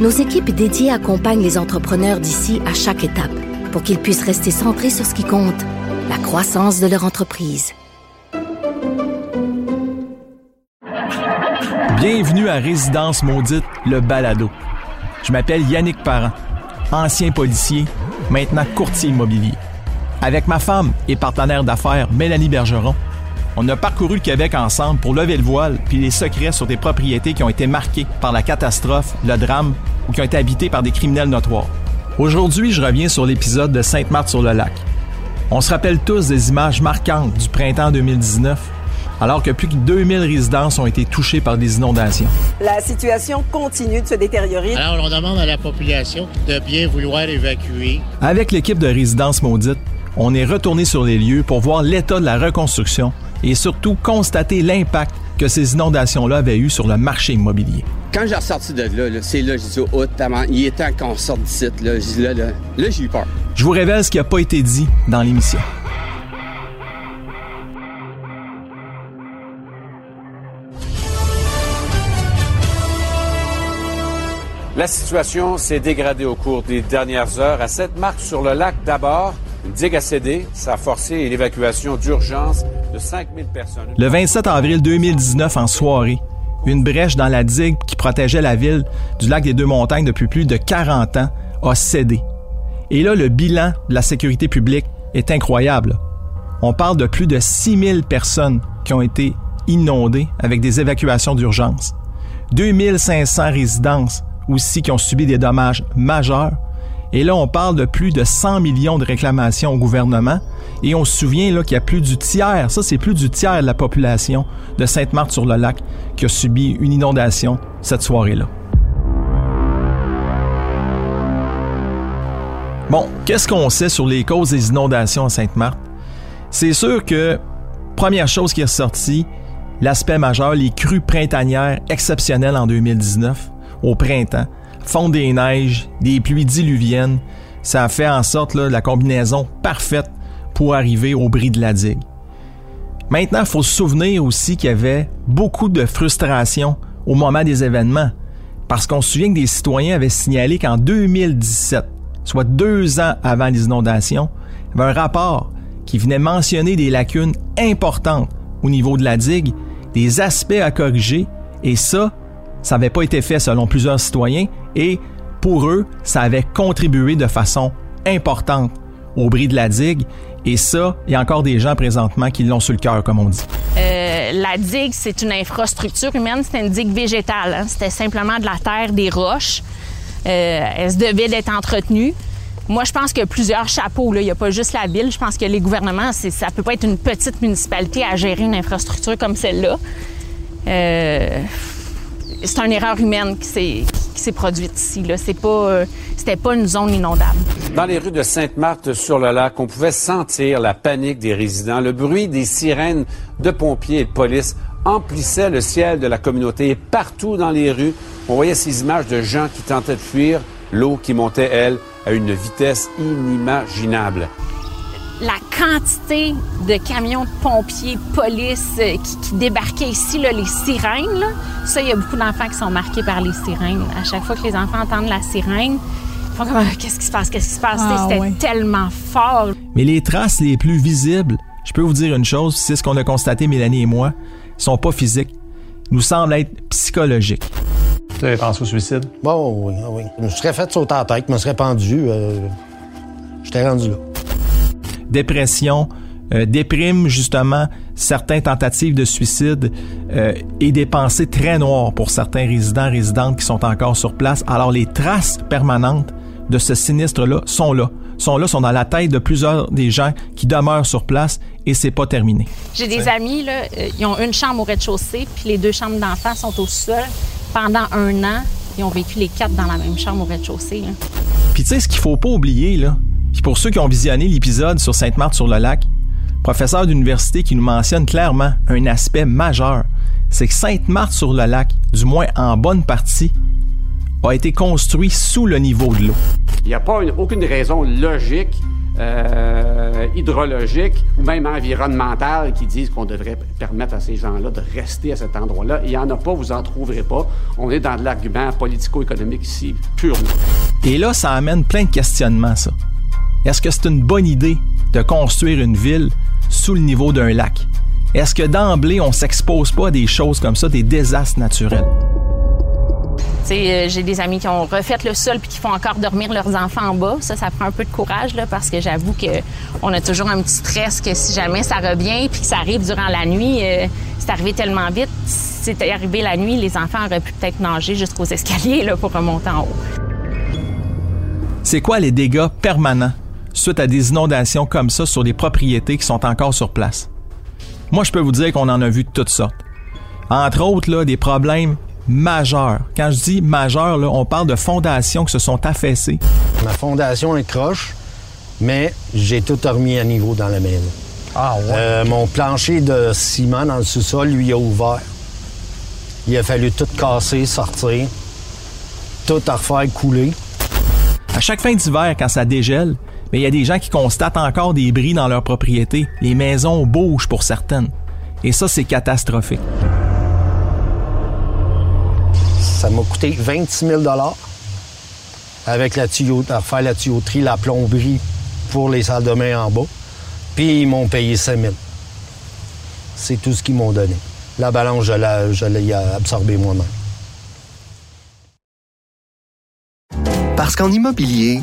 nos équipes dédiées accompagnent les entrepreneurs d'ici à chaque étape pour qu'ils puissent rester centrés sur ce qui compte, la croissance de leur entreprise. Bienvenue à Résidence Maudite, le balado. Je m'appelle Yannick Parent, ancien policier, maintenant courtier immobilier. Avec ma femme et partenaire d'affaires, Mélanie Bergeron, on a parcouru le Québec ensemble pour lever le voile puis les secrets sur des propriétés qui ont été marquées par la catastrophe, le drame ou qui ont été habitées par des criminels notoires. Aujourd'hui, je reviens sur l'épisode de Sainte-Marthe-sur-le-Lac. On se rappelle tous des images marquantes du printemps 2019 alors que plus de 2000 résidences ont été touchées par des inondations. La situation continue de se détériorer. Alors, on demande à la population de bien vouloir évacuer. Avec l'équipe de Résidence Maudite, on est retourné sur les lieux pour voir l'état de la reconstruction et surtout constater l'impact que ces inondations-là avaient eu sur le marché immobilier. Quand j'ai ressorti de là, c'est là, j'ai dit, oh, il est temps qu'on sorte d'ici. Là, là, là, là j'ai eu peur. Je vous révèle ce qui n'a pas été dit dans l'émission. La situation s'est dégradée au cours des dernières heures. À cette marque sur le lac d'abord, une digue a cédé. Ça a forcé l'évacuation d'urgence de 5000 personnes. Le 27 avril 2019, en soirée, une brèche dans la digue qui protégeait la ville du lac des Deux-Montagnes depuis plus de 40 ans a cédé. Et là, le bilan de la sécurité publique est incroyable. On parle de plus de 6000 personnes qui ont été inondées avec des évacuations d'urgence. 2500 résidences aussi qui ont subi des dommages majeurs. Et là, on parle de plus de 100 millions de réclamations au gouvernement. Et on se souvient qu'il y a plus du tiers, ça c'est plus du tiers de la population de Sainte-Marthe-sur-le-Lac qui a subi une inondation cette soirée-là. Bon, qu'est-ce qu'on sait sur les causes des inondations à Sainte-Marthe? C'est sûr que, première chose qui est ressortie, l'aspect majeur, les crues printanières exceptionnelles en 2019 au printemps, fond des neiges, des pluies diluviennes, ça fait en sorte là, la combinaison parfaite pour arriver au bris de la digue. Maintenant, il faut se souvenir aussi qu'il y avait beaucoup de frustration au moment des événements, parce qu'on se souvient que des citoyens avaient signalé qu'en 2017, soit deux ans avant les inondations, il y avait un rapport qui venait mentionner des lacunes importantes au niveau de la digue, des aspects à corriger, et ça, ça n'avait pas été fait selon plusieurs citoyens et pour eux, ça avait contribué de façon importante au bris de la digue. Et ça, il y a encore des gens présentement qui l'ont sur le cœur, comme on dit. Euh, la digue, c'est une infrastructure humaine, c'est une digue végétale. Hein. C'était simplement de la terre, des roches. Euh, elle se devait d'être entretenue. Moi, je pense qu'il y a plusieurs chapeaux. Il n'y a pas juste la ville. Je pense que les gouvernements, ça ne peut pas être une petite municipalité à gérer une infrastructure comme celle-là. Euh, c'est une erreur humaine qui s'est, s'est produite ici. C'est pas, euh, c'était pas une zone inondable. Dans les rues de Sainte-Marthe-sur-le-Lac, on pouvait sentir la panique des résidents. Le bruit des sirènes de pompiers et de police emplissait le ciel de la communauté. Et partout dans les rues, on voyait ces images de gens qui tentaient de fuir, l'eau qui montait, elle, à une vitesse inimaginable la quantité de camions de pompiers, police euh, qui, débarquaient ici, là, les sirènes, là, ça, il y a beaucoup d'enfants qui sont marqués par les sirènes. À chaque fois que les enfants entendent la sirène, ils font comme qu'est-ce qui se passe, qu'est-ce qui se passe. Ah, C'était tellement fort. Mais les traces les plus visibles, je peux vous dire une chose, c'est ce qu'on a constaté Mélanie et moi, sont pas physiques. Ils nous semblent être psychologiques. Tu avais pensé au suicide? Bon, oui, oui. Je me serais fait sauter la tête, je me serais pendu. Euh, J'étais rendu là dépression, euh, déprime justement certaines tentatives de suicide euh, et des pensées très noires pour certains résidents, résidentes qui sont encore sur place. Alors les traces permanentes de ce sinistre-là sont là sont là, sont dans la tête de plusieurs des gens qui demeurent sur place et c'est pas terminé. J'ai des amis, là, euh, ils ont une chambre au rez-de-chaussée, puis les deux chambres d'enfants sont au sol. Pendant un an, Ils ont vécu les quatre dans la même chambre au rez-de-chaussée. Puis tu sais, ce qu'il faut pas oublier, là, puis pour ceux qui ont visionné l'épisode sur Sainte-Marthe-sur-le-Lac, professeur d'université qui nous mentionne clairement un aspect majeur, c'est que Sainte-Marthe-sur-le-Lac, du moins en bonne partie, a été construit sous le niveau de l'eau. Il n'y a pas une- aucune raison logique, euh, hydrologique ou même environnementale qui disent qu'on devrait permettre à ces gens-là de rester à cet endroit-là. Il n'y en a pas, vous en trouverez pas. On est dans de l'argument politico-économique ici, purement. Et là, ça amène plein de questionnements, ça. Est-ce que c'est une bonne idée de construire une ville sous le niveau d'un lac? Est-ce que d'emblée, on s'expose pas à des choses comme ça, des désastres naturels? Euh, j'ai des amis qui ont refait le sol puis qui font encore dormir leurs enfants en bas. Ça, ça prend un peu de courage là, parce que j'avoue que on a toujours un petit stress que si jamais ça revient puis que ça arrive durant la nuit, euh, c'est arrivé tellement vite. Si c'était arrivé la nuit, les enfants auraient pu peut-être nager jusqu'aux escaliers là, pour remonter en haut. C'est quoi les dégâts permanents suite à des inondations comme ça sur des propriétés qui sont encore sur place? Moi, je peux vous dire qu'on en a vu de toutes sortes. Entre autres, là, des problèmes majeurs. Quand je dis majeurs, là, on parle de fondations qui se sont affaissées. Ma fondation est croche, mais j'ai tout remis à niveau dans la maison. Ah Euh, mon plancher de ciment dans le sous-sol, lui, a ouvert. Il a fallu tout casser, sortir, tout à refaire couler. À chaque fin d'hiver, quand ça dégèle, mais il y a des gens qui constatent encore des bris dans leur propriété. Les maisons bougent pour certaines. Et ça, c'est catastrophique. Ça m'a coûté 26 000 avec la tuyau, à refaire la tuyauterie, la plomberie pour les salles de bain en bas. Puis ils m'ont payé 5 000 C'est tout ce qu'ils m'ont donné. La balance, je l'ai, je l'ai absorbée moi-même. Parce qu'en immobilier,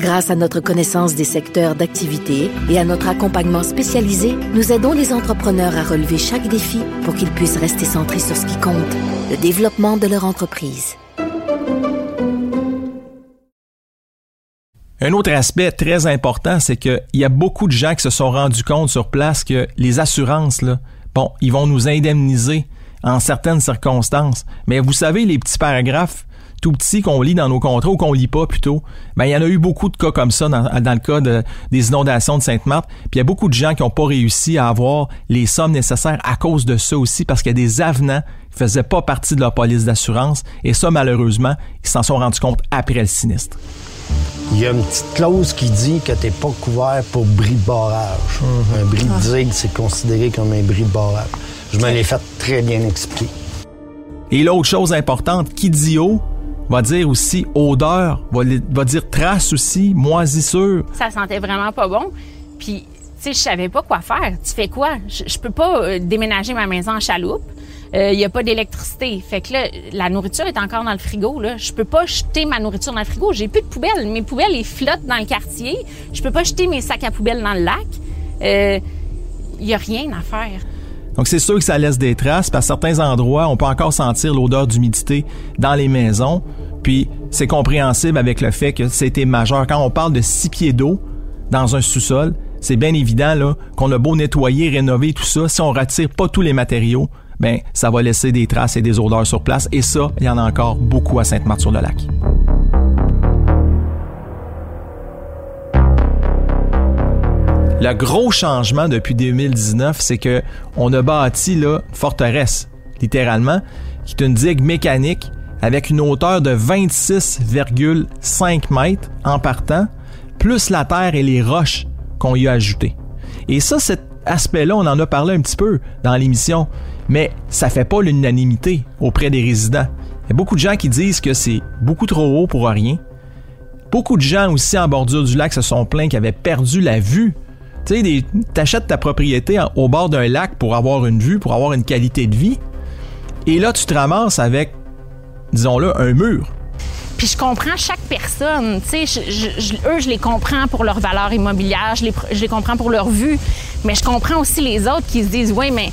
Grâce à notre connaissance des secteurs d'activité et à notre accompagnement spécialisé, nous aidons les entrepreneurs à relever chaque défi pour qu'ils puissent rester centrés sur ce qui compte, le développement de leur entreprise. Un autre aspect très important, c'est qu'il y a beaucoup de gens qui se sont rendus compte sur place que les assurances, bon, ils vont nous indemniser en certaines circonstances. Mais vous savez, les petits paragraphes tout petits qu'on lit dans nos contrats ou qu'on lit pas plutôt, ben il y en a eu beaucoup de cas comme ça dans, dans le cas de- des inondations de Sainte-Marthe. Puis il y a beaucoup de gens qui n'ont pas réussi à avoir les sommes nécessaires à cause de ça aussi, parce qu'il y a des avenants qui faisaient pas partie de leur police d'assurance. Et ça, malheureusement, ils s'en sont rendus compte après le sinistre. Il y a une petite clause qui dit que tu n'es pas couvert pour bris de barrage. Un bris de digue, c'est considéré comme un bris de barrage. Je me l'ai fait très bien expliquer. Et l'autre chose importante, qui dit eau, va dire aussi odeur, va, dire trace aussi, moisissure. Ça sentait vraiment pas bon. Puis, tu sais, je savais pas quoi faire. Tu fais quoi? Je, je peux pas euh, déménager ma maison en chaloupe. Il n'y a pas d'électricité. Fait que là, la nourriture est encore dans le frigo. Là. Je peux pas jeter ma nourriture dans le frigo. J'ai plus de poubelles. Mes poubelles, ils flottent dans le quartier. Je peux pas jeter mes sacs à poubelles dans le lac. Il y a rien à faire. Donc c'est sûr que ça laisse des traces, parce qu'à certains endroits, on peut encore sentir l'odeur d'humidité dans les maisons. Puis c'est compréhensible avec le fait que c'était majeur. Quand on parle de six pieds d'eau dans un sous-sol, c'est bien évident là qu'on a beau nettoyer, rénover tout ça, si on retire pas tous les matériaux, ben ça va laisser des traces et des odeurs sur place. Et ça, il y en a encore beaucoup à Sainte-Marthe-sur-le-Lac. Le gros changement depuis 2019, c'est que on a bâti là forteresse, littéralement, qui est une digue mécanique avec une hauteur de 26,5 mètres en partant, plus la terre et les roches qu'on y a ajoutées. Et ça, cet aspect-là, on en a parlé un petit peu dans l'émission, mais ça fait pas l'unanimité auprès des résidents. Il y a beaucoup de gens qui disent que c'est beaucoup trop haut pour rien. Beaucoup de gens aussi en bordure du lac se sont plaints qu'ils avaient perdu la vue. Tu sais, t'achètes ta propriété au bord d'un lac pour avoir une vue, pour avoir une qualité de vie. Et là, tu te ramasses avec, disons-le, un mur. Puis je comprends chaque personne. Tu sais, eux, je les comprends pour leur valeur immobilière, je les, je les comprends pour leur vue. Mais je comprends aussi les autres qui se disent, oui, mais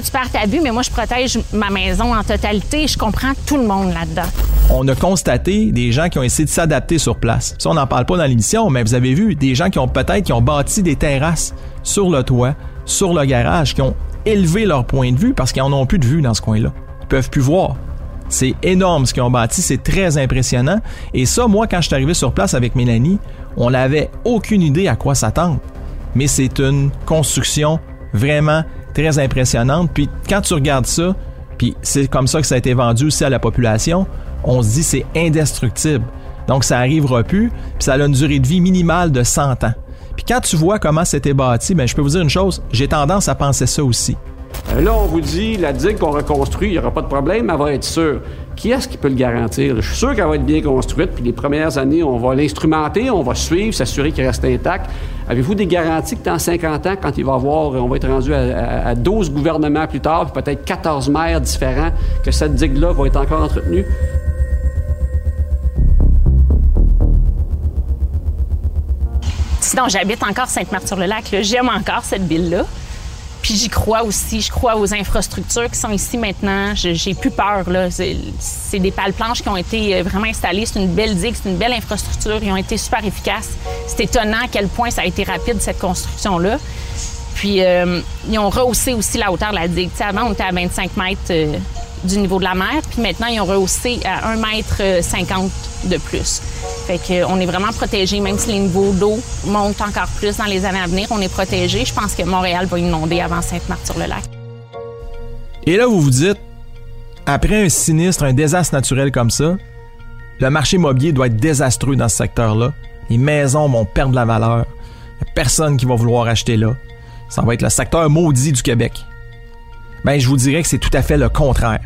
tu ta vue, mais moi, je protège ma maison en totalité. Je comprends tout le monde là-dedans. On a constaté des gens qui ont essayé de s'adapter sur place. Ça, on n'en parle pas dans l'émission, mais vous avez vu des gens qui ont peut-être qui ont bâti des terrasses sur le toit, sur le garage, qui ont élevé leur point de vue parce qu'ils n'en ont plus de vue dans ce coin-là. Ils peuvent plus voir. C'est énorme ce qu'ils ont bâti, c'est très impressionnant. Et ça, moi, quand je suis arrivé sur place avec Mélanie, on n'avait aucune idée à quoi s'attendre. Mais c'est une construction vraiment très impressionnante. Puis quand tu regardes ça, puis c'est comme ça que ça a été vendu aussi à la population, on se dit c'est indestructible. Donc ça arrivera plus, puis ça a une durée de vie minimale de 100 ans. Puis quand tu vois comment c'était bâti, ben je peux vous dire une chose, j'ai tendance à penser ça aussi. Euh, là, on vous dit, la digue qu'on reconstruit, il n'y aura pas de problème, elle va être sûre. Qui est-ce qui peut le garantir? Je suis sûr qu'elle va être bien construite, puis les premières années, on va l'instrumenter, on va suivre, s'assurer qu'il reste intact. Avez-vous des garanties que dans 50 ans, quand il va avoir, on va être rendu à, 12 gouvernements plus tard, puis peut-être 14 maires différents, que cette digue-là va être encore entretenue? Sinon, j'habite encore Sainte-Marthe-sur-le-Lac. J'aime encore cette ville-là. Puis j'y crois aussi. Je crois aux infrastructures qui sont ici maintenant. J'ai plus peur. Là. C'est des pales planches qui ont été euh, vraiment installées. C'est une belle digue, c'est une belle infrastructure. Ils ont été super efficaces. C'est étonnant à quel point ça a été rapide, cette construction-là. Puis euh, ils ont rehaussé aussi la hauteur de la digue. avant, on était à 25 mètres euh, du niveau de la mer. Puis maintenant, ils ont rehaussé à 1 mètre 50 de plus. Fait qu'on est vraiment protégé, même si les niveaux d'eau montent encore plus dans les années à venir, on est protégé. Je pense que Montréal va inonder avant Sainte-Marthe-sur-le-Lac. Et là, vous vous dites, après un sinistre, un désastre naturel comme ça, le marché immobilier doit être désastreux dans ce secteur-là. Les maisons vont perdre la valeur. Il n'y a personne qui va vouloir acheter là. Ça va être le secteur maudit du Québec. Ben, je vous dirais que c'est tout à fait le contraire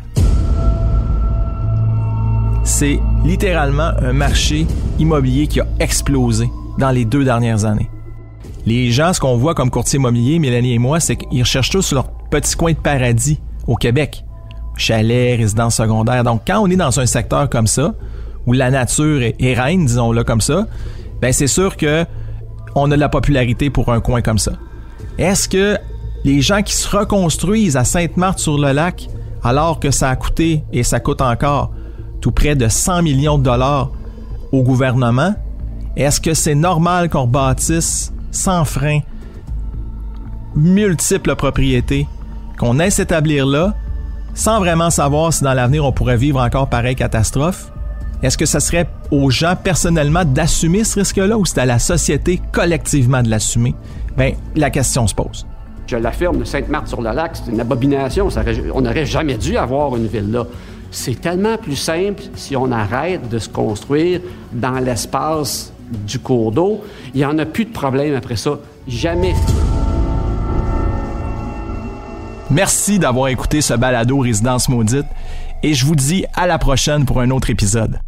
c'est littéralement un marché immobilier qui a explosé dans les deux dernières années. Les gens, ce qu'on voit comme courtier immobilier, Mélanie et moi, c'est qu'ils recherchent tous leur petit coin de paradis au Québec. Chalet, résidence secondaire. Donc, quand on est dans un secteur comme ça, où la nature est, reine, disons-le comme ça, ben c'est sûr que on a de la popularité pour un coin comme ça. Est-ce que les gens qui se reconstruisent à Sainte-Marthe-sur-le-Lac, alors que ça a coûté et ça coûte encore tout près de 100 millions de dollars au gouvernement, est-ce que c'est normal qu'on bâtisse sans frein multiples propriétés, qu'on aille s'établir là, sans vraiment savoir si dans l'avenir on pourrait vivre encore pareille catastrophe? Est-ce que ce serait aux gens personnellement d'assumer ce risque-là ou c'est à la société collectivement de l'assumer? Bien, la question se pose. Je l'affirme, Sainte-Marthe-sur-le-Lac, c'est une abomination. on n'aurait jamais dû avoir une ville là. C'est tellement plus simple si on arrête de se construire dans l'espace du cours d'eau. Il n'y en a plus de problème après ça. Jamais. Merci d'avoir écouté ce balado Résidence Maudite et je vous dis à la prochaine pour un autre épisode.